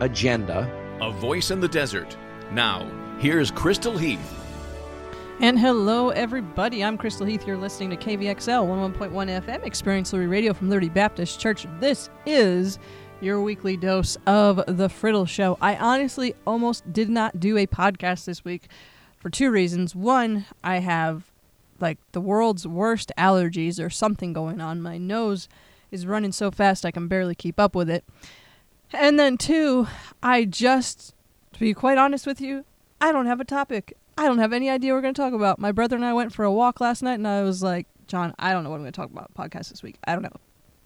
agenda. A voice in the desert. Now, here's Crystal Heath. And hello, everybody. I'm Crystal Heath. You're listening to KVXL 11.1 FM, Experience Liberty Radio from Liberty Baptist Church. This is your weekly dose of The Friddle Show. I honestly almost did not do a podcast this week for two reasons. One, I have like the world's worst allergies or something going on. My nose is running so fast I can barely keep up with it. And then two, I just, to be quite honest with you, I don't have a topic. I don't have any idea we're going to talk about. My brother and I went for a walk last night, and I was like, John, I don't know what I'm going to talk about podcast this week. I don't know.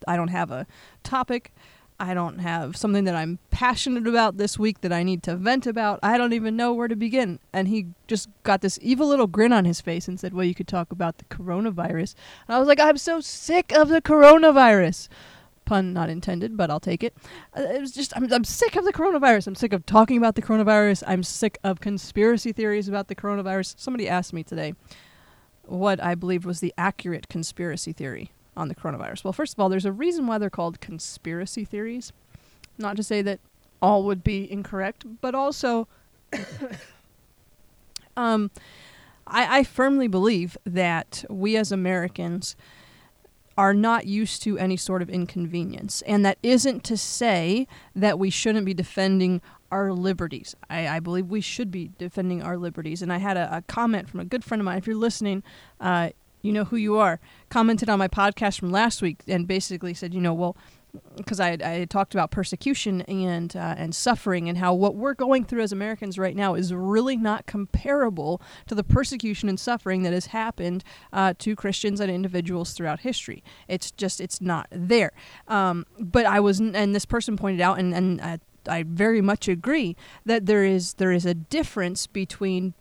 I don't have a topic. I don't have something that I'm passionate about this week that I need to vent about. I don't even know where to begin. And he just got this evil little grin on his face and said, Well, you could talk about the coronavirus. And I was like, I'm so sick of the coronavirus. Pun not intended, but I'll take it. Uh, it was just, I'm, I'm sick of the coronavirus. I'm sick of talking about the coronavirus. I'm sick of conspiracy theories about the coronavirus. Somebody asked me today what I believed was the accurate conspiracy theory on the coronavirus. Well, first of all, there's a reason why they're called conspiracy theories. Not to say that all would be incorrect, but also, um, I, I firmly believe that we as Americans are not used to any sort of inconvenience. And that isn't to say that we shouldn't be defending our liberties. I, I believe we should be defending our liberties. And I had a, a comment from a good friend of mine. If you're listening, uh, you know who you are, commented on my podcast from last week and basically said, you know, well, because I, I talked about persecution and uh, and suffering and how what we're going through as Americans right now is really not comparable to the persecution and suffering that has happened uh, to Christians and individuals throughout history. It's just it's not there. Um, but I was and this person pointed out and and. Uh, I very much agree that there is there is a difference between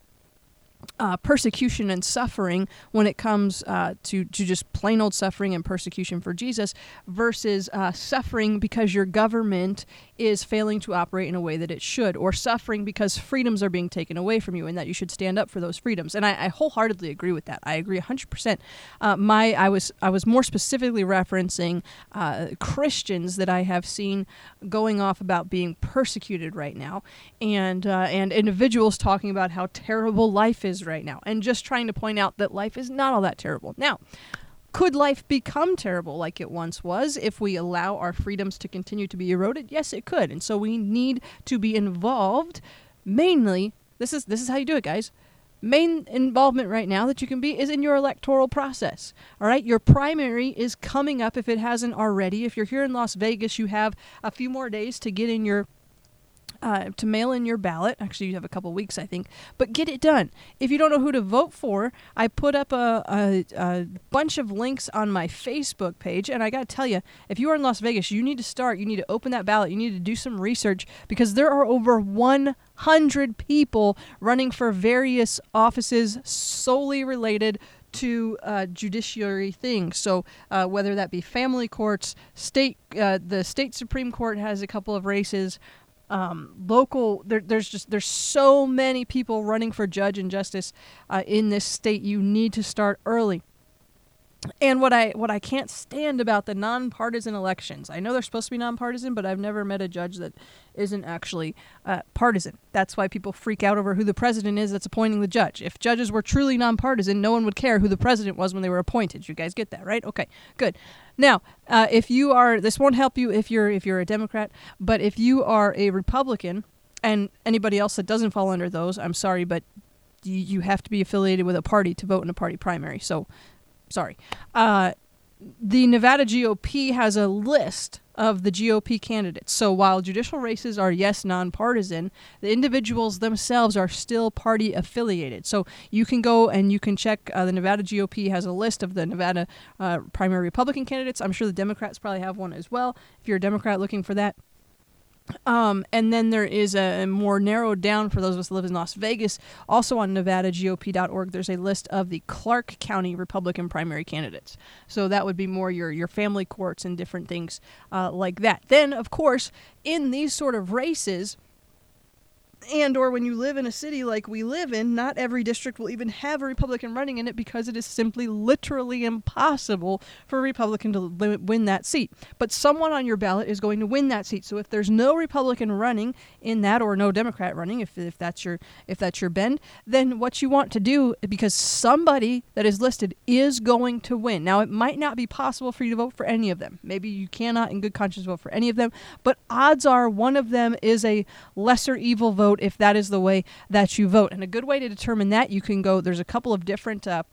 uh, persecution and suffering when it comes uh, to, to just plain old suffering and persecution for Jesus versus uh, suffering because your government is failing to operate in a way that it should, or suffering because freedoms are being taken away from you and that you should stand up for those freedoms. And I, I wholeheartedly agree with that. I agree 100%. Uh, my, I, was, I was more specifically referencing uh, Christians that I have seen going off about being persecuted right now and, uh, and individuals talking about how terrible life is right now and just trying to point out that life is not all that terrible. Now, could life become terrible like it once was if we allow our freedoms to continue to be eroded? Yes, it could. And so we need to be involved mainly this is this is how you do it, guys. Main involvement right now that you can be is in your electoral process. All right, your primary is coming up if it hasn't already. If you're here in Las Vegas, you have a few more days to get in your uh, to mail in your ballot. Actually, you have a couple weeks, I think, but get it done. If you don't know who to vote for, I put up a, a, a bunch of links on my Facebook page, and I got to tell you, if you are in Las Vegas, you need to start. You need to open that ballot. You need to do some research because there are over 100 people running for various offices solely related to uh, judiciary things. So uh, whether that be family courts, state, uh, the state supreme court has a couple of races um, local there, there's just there's so many people running for judge and justice uh, in this state. You need to start early and what I what I can't stand about the nonpartisan elections, I know they're supposed to be nonpartisan, but I've never met a judge that isn't actually uh, partisan. That's why people freak out over who the president is that's appointing the judge. If judges were truly nonpartisan, no one would care who the president was when they were appointed. You guys get that, right? Okay, good. Now, uh, if you are, this won't help you if you're if you're a Democrat, but if you are a Republican, and anybody else that doesn't fall under those, I'm sorry, but you, you have to be affiliated with a party to vote in a party primary. So sorry. Uh, the Nevada GOP has a list of the GOP candidates. So while judicial races are, yes, nonpartisan, the individuals themselves are still party affiliated. So you can go and you can check. Uh, the Nevada GOP has a list of the Nevada uh, primary Republican candidates. I'm sure the Democrats probably have one as well. If you're a Democrat looking for that, Um, and then there is a, more narrowed down for those of us that live in Las Vegas. Also on NevadaGOP.org, there's a list of the Clark County Republican primary candidates. So that would be more your your family courts and different things uh, like that. Then, of course, in these sort of races and or when you live in a city like we live in not every district will even have a republican running in it because it is simply literally impossible for a republican to win that seat. But someone on your ballot is going to win that seat. So if there's no republican running in that or no democrat running if, if that's your if that's your bend then what you want to do because somebody that is listed is going to win. Now it might not be possible for you to vote for any of them. Maybe you cannot in good conscience vote for any of them but odds are one of them is a lesser evil vote vote if that is the way that you vote. And a good way to determine that, you can go, there's a couple of different uh,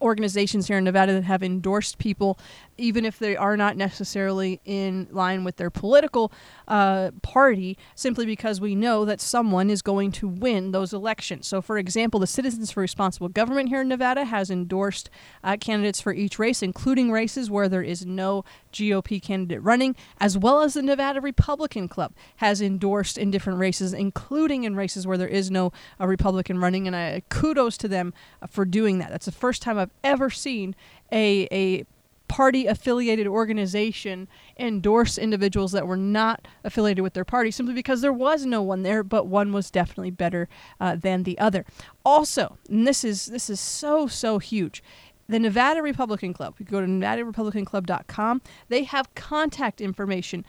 organizations here in Nevada that have endorsed people, even if they are not necessarily in line with their political uh, party, simply because we know that someone is going to win those elections. So, for example, the Citizens for Responsible Government here in Nevada has endorsed uh, candidates for each race, including races where there is no GOP candidate running, as well as the Nevada Republican Club has endorsed in different races, including in races where there is no uh, Republican running. And I kudos to them uh, for doing that. That's the first time I've ever seen a a party affiliated organization endorse individuals that were not affiliated with their party simply because there was no one there but one was definitely better uh, than the other also and this is this is so so huge the Nevada Republican Club, you go to nevadarepublicanclub.com, they have contact information.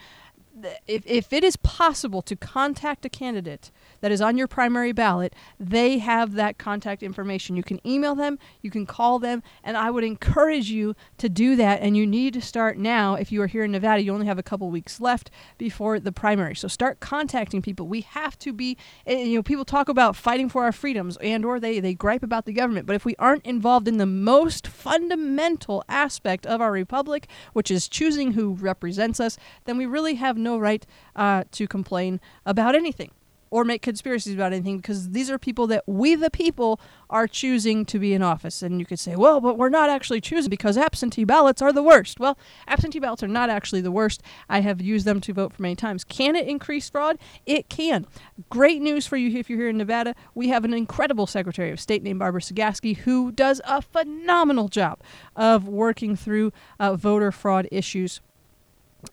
If, if it is possible to contact a candidate that is on your primary ballot, they have that contact information. You can email them, you can call them, and I would encourage you to do that. And you need to start now. If you are here in Nevada, you only have a couple weeks left before the primary. So start contacting people. We have to be, eh, you know, people talk about fighting for our freedoms and or they, they gripe about the government. But if we aren't involved in the most fundamental aspect of our republic, which is choosing who represents us, then we really have no right uh, to complain about anything or make conspiracies about anything because these are people that we, the people, are choosing to be in office. And you could say, well, but we're not actually choosing because absentee ballots are the worst. Well, absentee ballots are not actually the worst. I have used them to vote for many times. Can it increase fraud? It can. Great news for you if you're here in Nevada. We have an incredible Secretary of State named Barbara Cegavske who does a phenomenal job of working through uh, voter fraud issues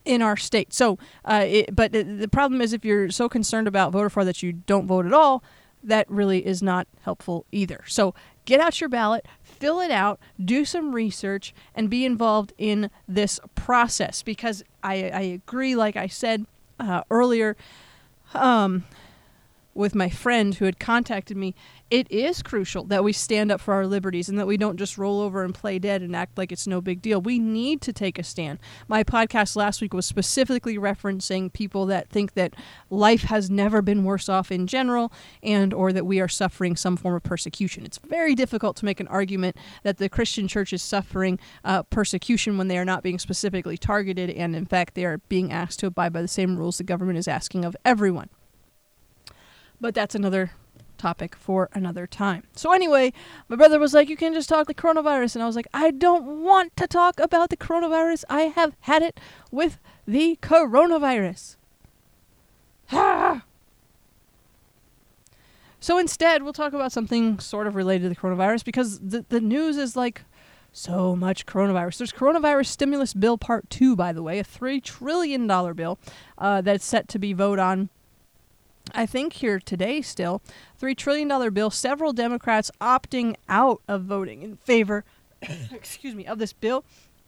in our state. So, uh, it, but the problem is if you're so concerned about voter fraud that you don't vote at all, that really is not helpful either. So, get out your ballot, fill it out, do some research, and be involved in this process because I, I agree, like I said uh, earlier. Um, with my friend who had contacted me, it is crucial that we stand up for our liberties and that we don't just roll over and play dead and act like it's no big deal. We need to take a stand. My podcast last week was specifically referencing people that think that life has never been worse off in general and or that we are suffering some form of persecution. It's very difficult to make an argument that the Christian church is suffering uh, persecution when they are not being specifically targeted and in fact they are being asked to abide by the same rules the government is asking of everyone. But that's another topic for another time. So anyway, my brother was like, "You can just talk the coronavirus," and I was like, "I don't want to talk about the coronavirus. I have had it with the coronavirus." Ha! So instead, we'll talk about something sort of related to the coronavirus because the the news is like so much coronavirus. There's coronavirus stimulus bill part two, by the way, a three trillion dollar bill uh, that's set to be voted on I think here today still, $3 trillion bill, several Democrats opting out of voting in favor, excuse me, of this bill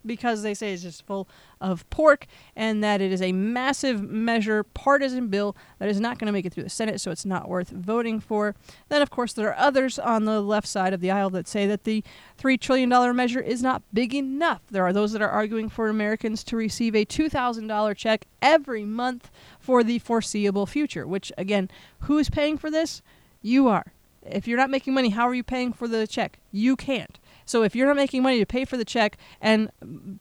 because they say it's just full of pork and that it is a massive measure partisan bill that is not going to make it through the Senate, so it's not worth voting for. Then, of course, there are others on the left side of the aisle that say that the $3 trillion measure is not big enough. There are those that are arguing for Americans to receive a $2,000 check every month for the foreseeable future, which, again, who is paying for this? You are. If you're not making money, how are you paying for the check? You can't. So if you're not making money to pay for the check and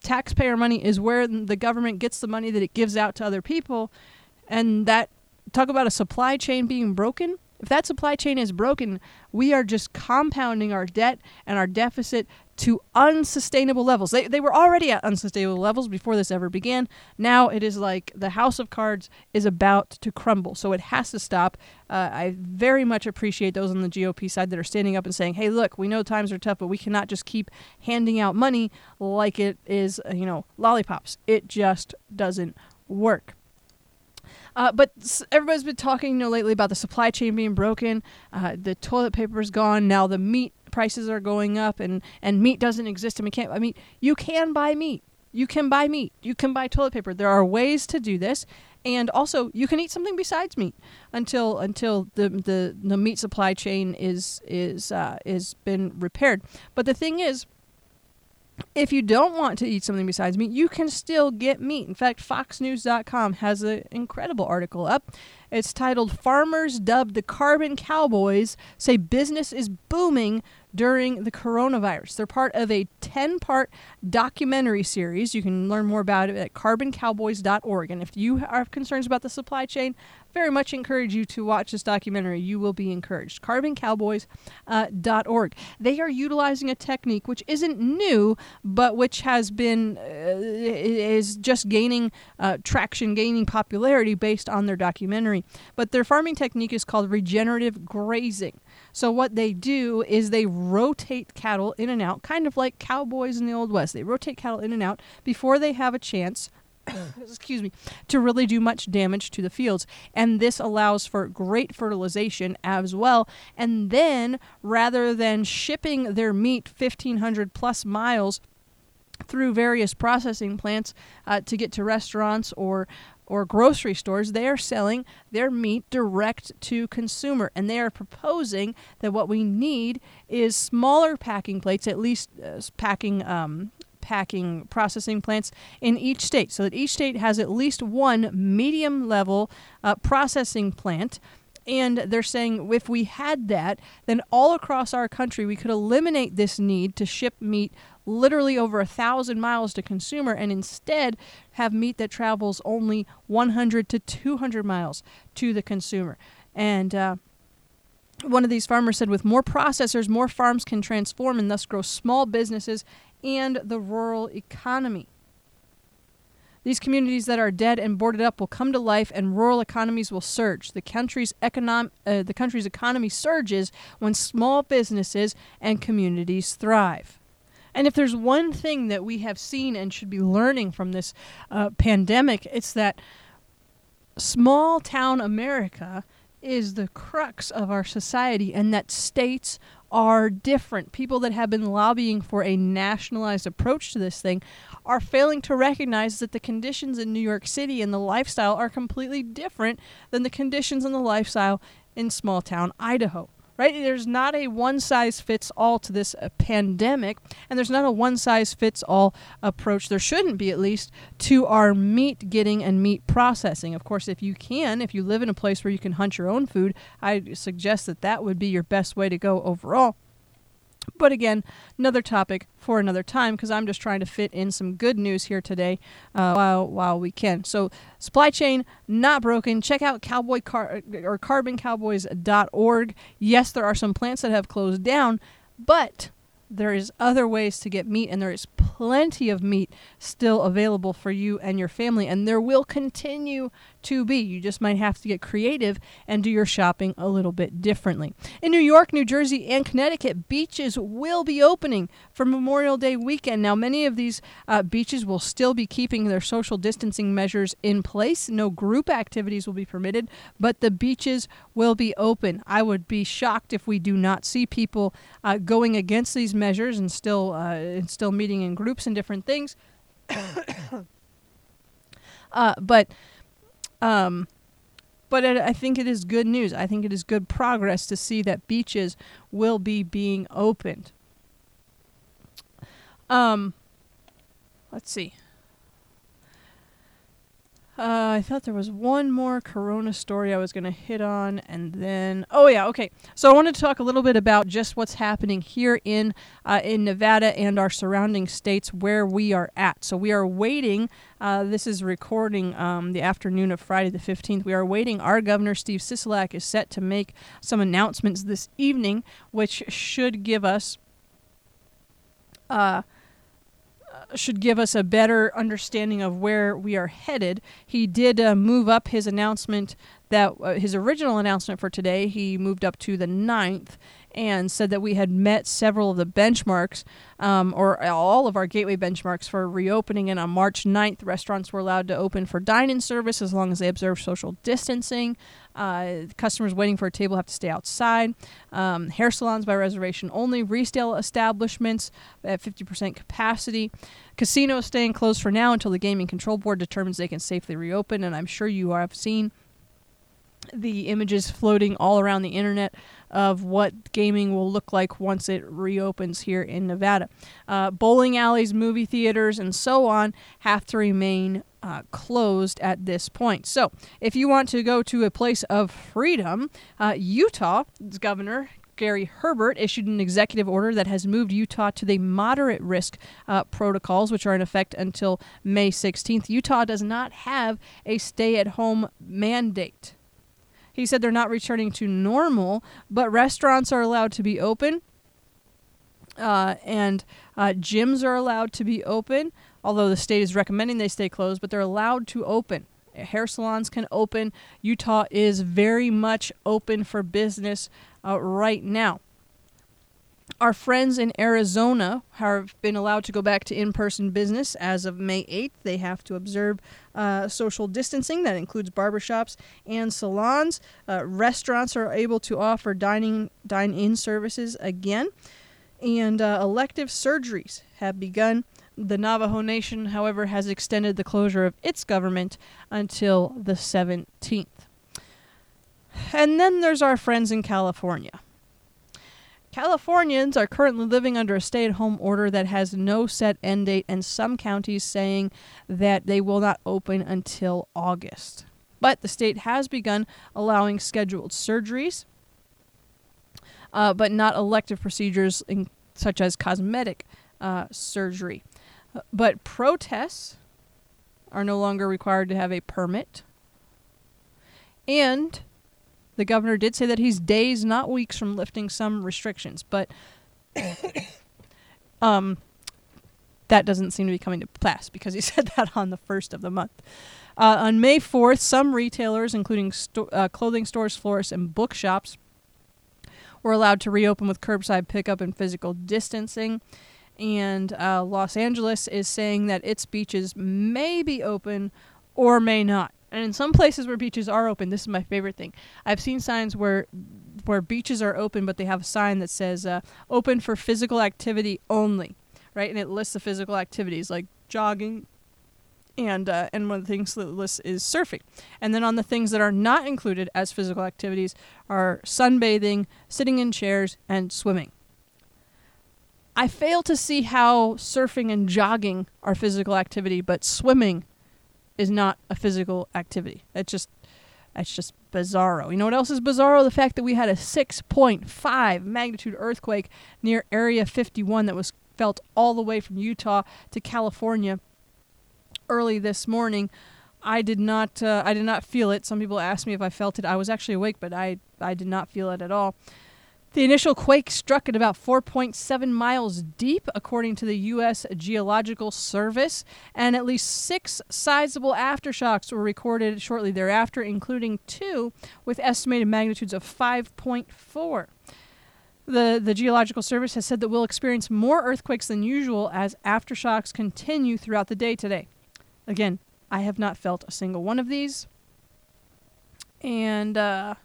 taxpayer money is where the government gets the money that it gives out to other people and that talk about a supply chain being broken, if that supply chain is broken, we are just compounding our debt and our deficit to unsustainable levels. They, they were already at unsustainable levels before this ever began. Now it is like the house of cards is about to crumble. So it has to stop. Uh, I very much appreciate those on the GOP side that are standing up and saying, hey, look, we know times are tough, but we cannot just keep handing out money like it is, uh, you know, lollipops. It just doesn't work. Uh, but everybody's been talking, you know, lately about the supply chain being broken. Uh, the toilet paper is gone. Now the meat prices are going up, and and meat doesn't exist. And we can't. I mean, you can buy meat. You can buy meat. You can buy toilet paper. There are ways to do this, and also you can eat something besides meat until until the the, the meat supply chain is is uh, is been repaired. But the thing is if you don't want to eat something besides meat, you can still get meat. In fact, FoxNews.com has an incredible article up. It's titled Farmers Dubbed the Carbon Cowboys Say Business is Booming during the coronavirus. They're part of a 10 part documentary series. You can learn more about it at carboncowboys.org. And if you have concerns about the supply chain, very much encourage you to watch this documentary. You will be encouraged. carboncowboys.org. Uh, they are utilizing a technique which isn't new, but which has been, uh, is just gaining uh, traction, gaining popularity based on their documentary. But their farming technique is called regenerative grazing. So what they do is they rotate cattle in and out, kind of like cowboys in the Old West. They rotate cattle in and out before they have a chance excuse me, to really do much damage to the fields. And this allows for great fertilization as well. And then rather than shipping their meat 1,500 plus miles through various processing plants uh, to get to restaurants or or grocery stores, they are selling their meat direct to consumer. And they are proposing that what we need is smaller packing plates, at least uh, packing. Um, packing processing plants in each state so that each state has at least one medium level uh, processing plant and they're saying if we had that, then all across our country we could eliminate this need to ship meat literally over a thousand miles to consumer and instead have meat that travels only 100 to 200 miles to the consumer. And uh, one of these farmers said, with more processors, more farms can transform and thus grow small businesses and the rural economy. These communities that are dead and boarded up will come to life, and rural economies will surge. The country's econom- uh, the country's economy surges when small businesses and communities thrive. And if there's one thing that we have seen and should be learning from this uh, pandemic, it's that small town America is the crux of our society, and that states are different. People that have been lobbying for a nationalized approach to this thing are failing to recognize that the conditions in New York City and the lifestyle are completely different than the conditions and the lifestyle in small town Idaho right? There's not a one size fits all to this uh, pandemic, and there's not a one size fits all approach. There shouldn't be, at least, to our meat getting and meat processing. Of course, if you can, if you live in a place where you can hunt your own food, I suggest that that would be your best way to go overall. But again, another topic for another time because I'm just trying to fit in some good news here today uh, while while we can. So supply chain not broken. Check out cowboy car or carboncowboys.org. Yes, there are some plants that have closed down, but there is other ways to get meat and there is plenty of meat still available for you and your family and there will continue to be. You just might have to get creative and do your shopping a little bit differently. In new york new jersey and connecticut beaches will be opening for memorial day weekend. Now many of these uh, beaches will still be keeping their social distancing measures in place. No group activities will be permitted but the beaches will be open. I would be shocked if we do not see people uh, going against these measures and still uh, and still meeting in groups and different things. uh, but um, but it, I think it is good news. I think it is good progress to see that beaches will be being opened. Um, let's see. Uh, I thought there was one more Corona story I was going to hit on, and then oh yeah, okay. So I wanted to talk a little bit about just what's happening here in uh, in Nevada and our surrounding states where we are at. So we are waiting. Uh, this is recording um, the afternoon of Friday the 15th. We are waiting. Our governor Steve Sisolak is set to make some announcements this evening, which should give us uh, should give us a better understanding of where we are headed. He did uh, move up his announcement that uh, his original announcement for today, he moved up to the 9th and said that we had met several of the benchmarks um, or all of our gateway benchmarks for reopening. And on March 9th, restaurants were allowed to open for dine in service as long as they observe social distancing. Uh, customers waiting for a table have to stay outside. Um, hair salons by reservation only. Resale establishments at 50% capacity. Casinos staying closed for now until the Gaming Control Board determines they can safely reopen. And I'm sure you have seen the images floating all around the internet of what gaming will look like once it reopens here in Nevada. Uh, bowling alleys, movie theaters, and so on have to remain uh, closed at this point. So, if you want to go to a place of freedom, uh, Utah's governor Gary Herbert issued an executive order that has moved Utah to the moderate risk uh, protocols, which are in effect until May 16th. Utah does not have a stay at home mandate. He said they're not returning to normal, but restaurants are allowed to be open. Uh, and uh, gyms are allowed to be open, although the state is recommending they stay closed, but they're allowed to open. Hair salons can open. Utah is very much open for business uh, right now. Our friends in Arizona have been allowed to go back to in person business as of May 8th. They have to observe uh, social distancing. That includes barbershops and salons. Uh, restaurants are able to offer dining dine in services again. And uh, elective surgeries have begun. The Navajo Nation, however, has extended the closure of its government until the 17th. And then there's our friends in California. Californians are currently living under a stay at home order that has no set end date, and some counties saying that they will not open until August. But the state has begun allowing scheduled surgeries, uh, but not elective procedures in, such as cosmetic uh, surgery. But protests are no longer required to have a permit. And the governor did say that he's days, not weeks, from lifting some restrictions, but um, that doesn't seem to be coming to pass because he said that on the first of the month. Uh, on May 4th, some retailers, including sto- uh, clothing stores, florists, and bookshops, were allowed to reopen with curbside pickup and physical distancing. And uh, Los Angeles is saying that its beaches may be open or may not. And in some places where beaches are open, this is my favorite thing. I've seen signs where where beaches are open, but they have a sign that says uh, "open for physical activity only," right? And it lists the physical activities like jogging, and uh, and one of the things that lists is surfing. And then on the things that are not included as physical activities are sunbathing, sitting in chairs, and swimming. I fail to see how surfing and jogging are physical activity, but swimming is not a physical activity. It's just that's just bizarro. You know what else is bizarro? The fact that we had a 6.5 magnitude earthquake near Area 51 that was felt all the way from Utah to California early this morning. I did not uh, I did not feel it. Some people asked me if I felt it. I was actually awake, but I I did not feel it at all. The initial quake struck at about 4.7 miles deep, according to the U.S. Geological Service, and at least six sizable aftershocks were recorded shortly thereafter, including two with estimated magnitudes of 5.4. The, the Geological Service has said that we'll experience more earthquakes than usual as aftershocks continue throughout the day today. Again, I have not felt a single one of these. And, uh,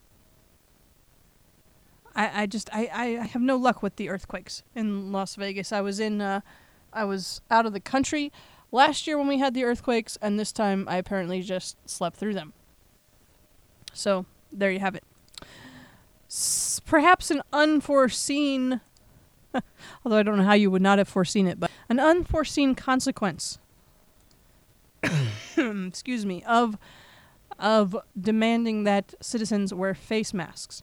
I, I just I, I have no luck with the earthquakes in Las Vegas. I was in uh, I was out of the country last year when we had the earthquakes, and this time I apparently just slept through them. So there you have it. S- perhaps an unforeseen, although I don't know how you would not have foreseen it, but an unforeseen consequence. excuse me of of demanding that citizens wear face masks.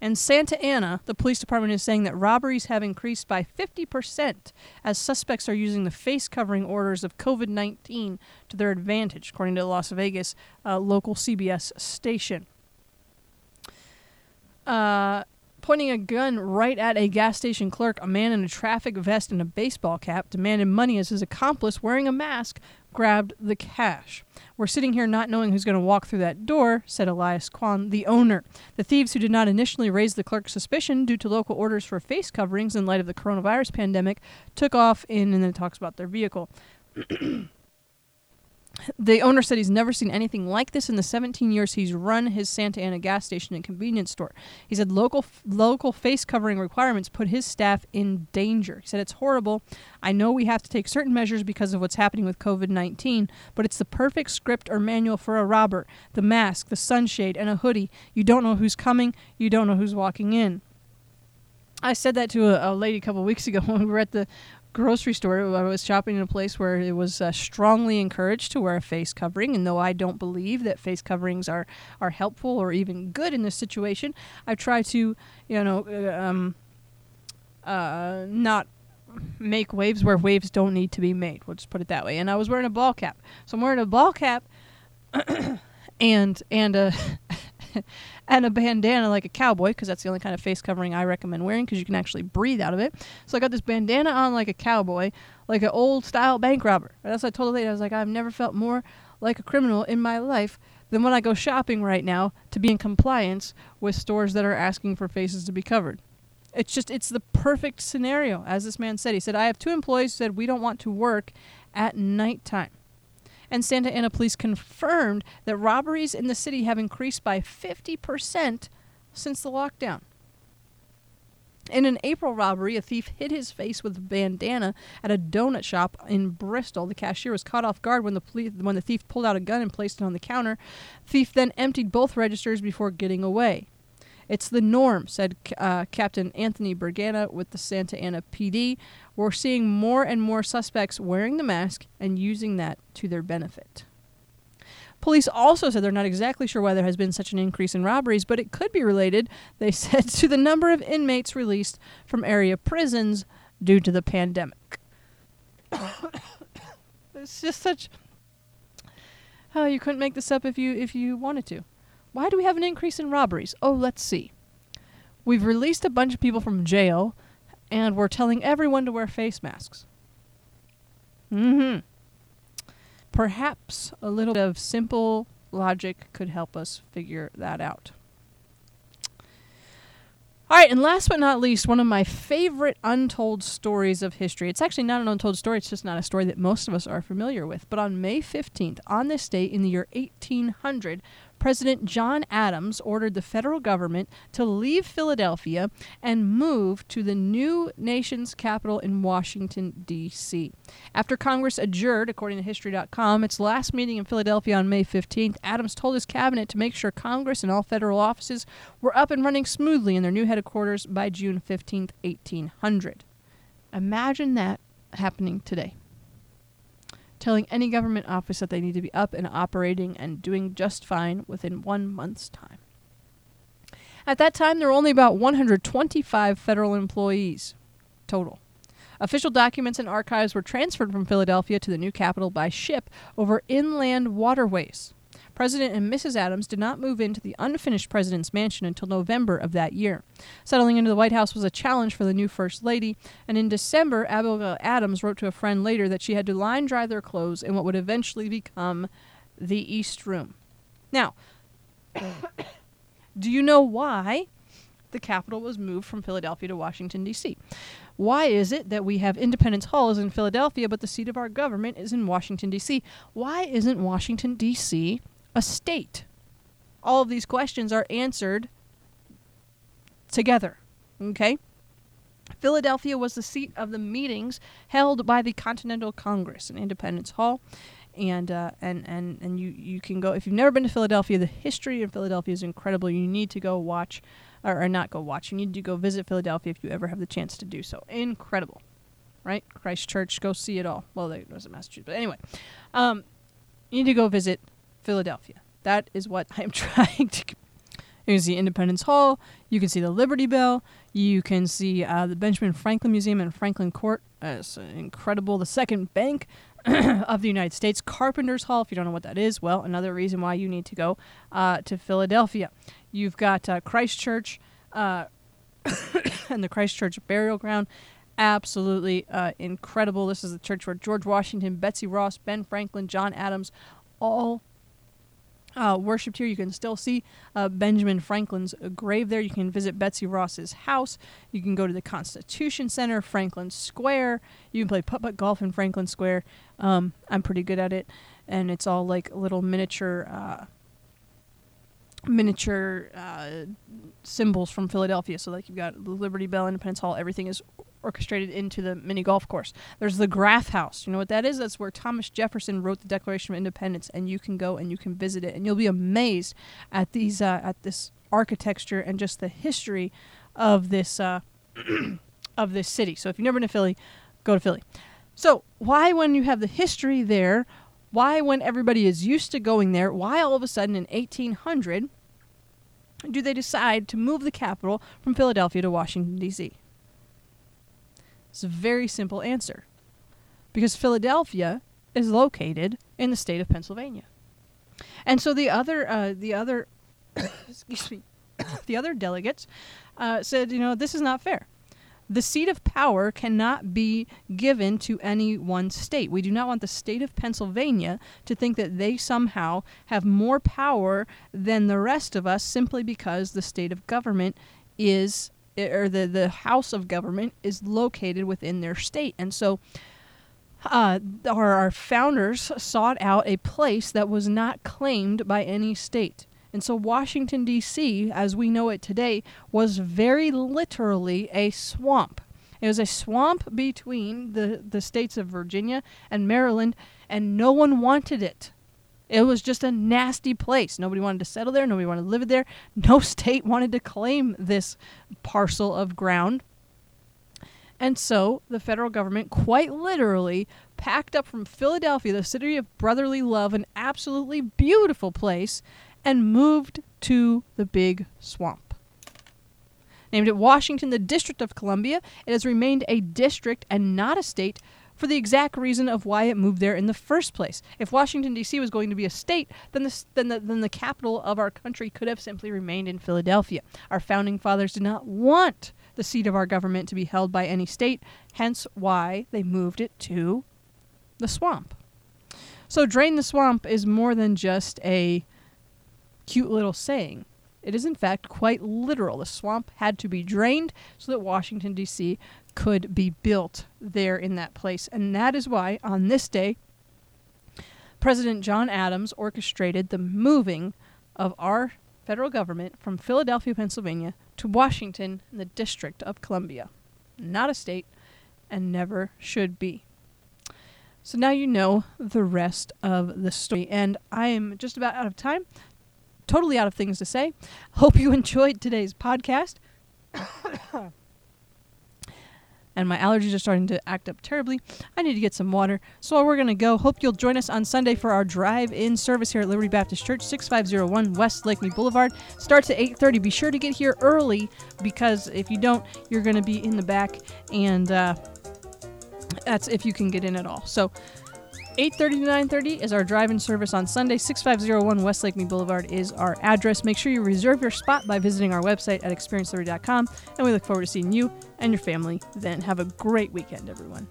And Santa Ana, the police department is saying that robberies have increased by 50% as suspects are using the face covering orders of COVID 19 to their advantage, according to the Las Vegas uh, local CBS station. Uh, pointing a gun right at a gas station clerk, a man in a traffic vest and a baseball cap demanded money as his accomplice, wearing a mask, grabbed the cash. We're sitting here not knowing who's going to walk through that door, said Elias Kwan, the owner. The thieves, who did not initially raise the clerk's suspicion due to local orders for face coverings in light of the coronavirus pandemic, took off in, and then it talks about their vehicle. The owner said he's never seen anything like this in the 17 years he's run his Santa Ana gas station and convenience store. He said local local face covering requirements put his staff in danger. He said it's horrible. I know we have to take certain measures because of what's happening with COVID-19, but it's the perfect script or manual for a robber. The mask, the sunshade, and a hoodie. You don't know who's coming, you don't know who's walking in. I said that to a, a lady a couple weeks ago when we were at the grocery store. I was shopping in a place where it was uh, strongly encouraged to wear a face covering, and though I don't believe that face coverings are are helpful or even good in this situation, I try to, you know, uh, um, uh, not make waves where waves don't need to be made. We'll just put it that way. And I was wearing a ball cap, so I'm wearing a ball cap, and and a. and a bandana like a cowboy because that's the only kind of face covering I recommend wearing because you can actually breathe out of it. So I got this bandana on like a cowboy, like an old style bank robber. And that's what I told the lady. I was like, I've never felt more like a criminal in my life than when I go shopping right now to be in compliance with stores that are asking for faces to be covered. It's just it's the perfect scenario, as this man said. He said, I have two employees who said we don't want to work at nighttime and Santa Ana police confirmed that robberies in the city have increased by 50% since the lockdown. In an April robbery, a thief hit his face with a bandana at a donut shop in Bristol. The cashier was caught off guard when the police, when the thief pulled out a gun and placed it on the counter. Thief then emptied both registers before getting away. It's the norm, said uh, Captain Anthony Bergana with the Santa Ana PD. We're seeing more and more suspects wearing the mask and using that to their benefit. Police also said they're not exactly sure why there has been such an increase in robberies, but it could be related, they said, to the number of inmates released from area prisons due to the pandemic. it's just such. Oh, you couldn't make this up if you if you wanted to. Why do we have an increase in robberies? Oh, let's see. We've released a bunch of people from jail, and we're telling everyone to wear face masks. Mm hmm. Perhaps a little bit of simple logic could help us figure that out. All right, and last but not least, one of my favorite untold stories of history. It's actually not an untold story, it's just not a story that most of us are familiar with. But on May 15th, on this date in the year 1800, President John Adams ordered the federal government to leave Philadelphia and move to the new nation's capital in Washington, D.C. After Congress adjourned, according to History.com, its last meeting in Philadelphia on May 15th, Adams told his cabinet to make sure Congress and all federal offices were up and running smoothly in their new headquarters by June 15th, 1800. Imagine that happening today telling any government office that they need to be up and operating and doing just fine within one month's time. At that time, there were only about 125 federal employees total. Official documents and archives were transferred from Philadelphia to the new capital by ship over inland waterways. President and Mrs. Adams did not move into the unfinished president's mansion until November of that year. Settling into the White House was a challenge for the new First Lady, and in December, Abigail Adams wrote to a friend later that she had to line dry their clothes in what would eventually become the East Room. Now, do you know why the capital was moved from Philadelphia to Washington, D.C.? Why is it that we have Independence Hall is in Philadelphia, but the seat of our government is in Washington, D.C.? Why isn't Washington, D.C a state? All of these questions are answered together. Okay? Philadelphia was the seat of the meetings held by the Continental Congress in Independence Hall. And, uh, and and and you, you can go if you've never been to Philadelphia. The history in Philadelphia is incredible. You need to go watch, or, or not go watch. You need to go visit Philadelphia if you ever have the chance to do so. Incredible, right? Christ Church, go see it all. Well, there was in Massachusetts, but anyway, um, you need to go visit Philadelphia. That is what I'm trying to. You can see Independence Hall. You can see the Liberty Bell. You can see uh, the Benjamin Franklin Museum in Franklin Court. It's incredible. The second bank of the United States, Carpenter's Hall. If you don't know what that is, well, another reason why you need to go uh, to Philadelphia. You've got uh, Christ Church. Uh, and the Christ Church burial ground. Absolutely uh, incredible. This is the church where George Washington, Betsy Ross, Ben Franklin, John Adams all uh, worshipped here. You can still see uh, Benjamin Franklin's grave there. You can visit Betsy Ross's house. You can go to the Constitution Center, Franklin Square. You can play putt putt golf in Franklin Square. Um, I'm pretty good at it, and it's all like little miniature. Uh, miniature uh, symbols from Philadelphia. So, like, you've got the Liberty Bell, Independence Hall, everything is orchestrated into the mini golf course. There's the Graff House. You know what that is? That's where Thomas Jefferson wrote the Declaration of Independence, and you can go and you can visit it, and you'll be amazed at these uh, at this architecture and just the history of this uh, of this city. So, if you've never been to Philly, go to Philly. So, why, when you have the history there, why, when everybody is used to going there, why all of a sudden in 1800 do they decide to move the capital from Philadelphia to Washington, D.C.? It's a very simple answer. Because Philadelphia is located in the state of Pennsylvania. And so the other, uh, the other, excuse me, the other delegates uh, said, you know, this is not fair. The seat of power cannot be given to any one state. We do not want the state of Pennsylvania to think that they somehow have more power than the rest of us simply because the state of government is or the the house of government is located within their state. And so uh, our, our founders sought out a place that was not claimed by any state. And so Washington, D.C., as we know it today, was very literally a swamp. It was a swamp between the, the states of Virginia and Maryland, and no one wanted it. It was just a nasty place. Nobody wanted to settle there. Nobody wanted to live there. No state wanted to claim this parcel of ground. And so the federal government quite literally packed up from Philadelphia, the city of brotherly love, an absolutely beautiful place, and moved to the big swamp. Named it Washington, the District of Columbia, it has remained a district and not a state for the exact reason of why it moved there in the first place. If Washington D.C. was going to be a state, then the, then the then the capital of our country could have simply remained in Philadelphia. Our founding fathers did not want the seat of our government to be held by any state, hence why they moved it to the swamp. So drain the swamp is more than just a cute little saying. It is, in fact, quite literal. The swamp had to be drained so that Washington, D.C. could be built there in that place. And that is why, on this day, President John Adams orchestrated the moving of our federal government from Philadelphia, Pennsylvania to Washington, in the District of Columbia. Not a state, and never should be. So now you know the rest of the story. And I am just about out of time totally out of things to say. Hope you enjoyed today's podcast. and my allergies are starting to act up terribly. I need to get some water. So we're going to go. Hope you'll join us on Sunday for our drive-in service here at Liberty Baptist Church, 6501 West Lake Mead Boulevard. Starts at 8:30. Be sure to get here early because if you don't, you're going to be in the back and uh, that's if you can get in at all. So 8.30 to 9.30 is our drive-in service on Sunday. 6501 West Lake Mead Boulevard is our address. Make sure you reserve your spot by visiting our website at experience and we look forward to seeing you and your family then. Have a great weekend, everyone.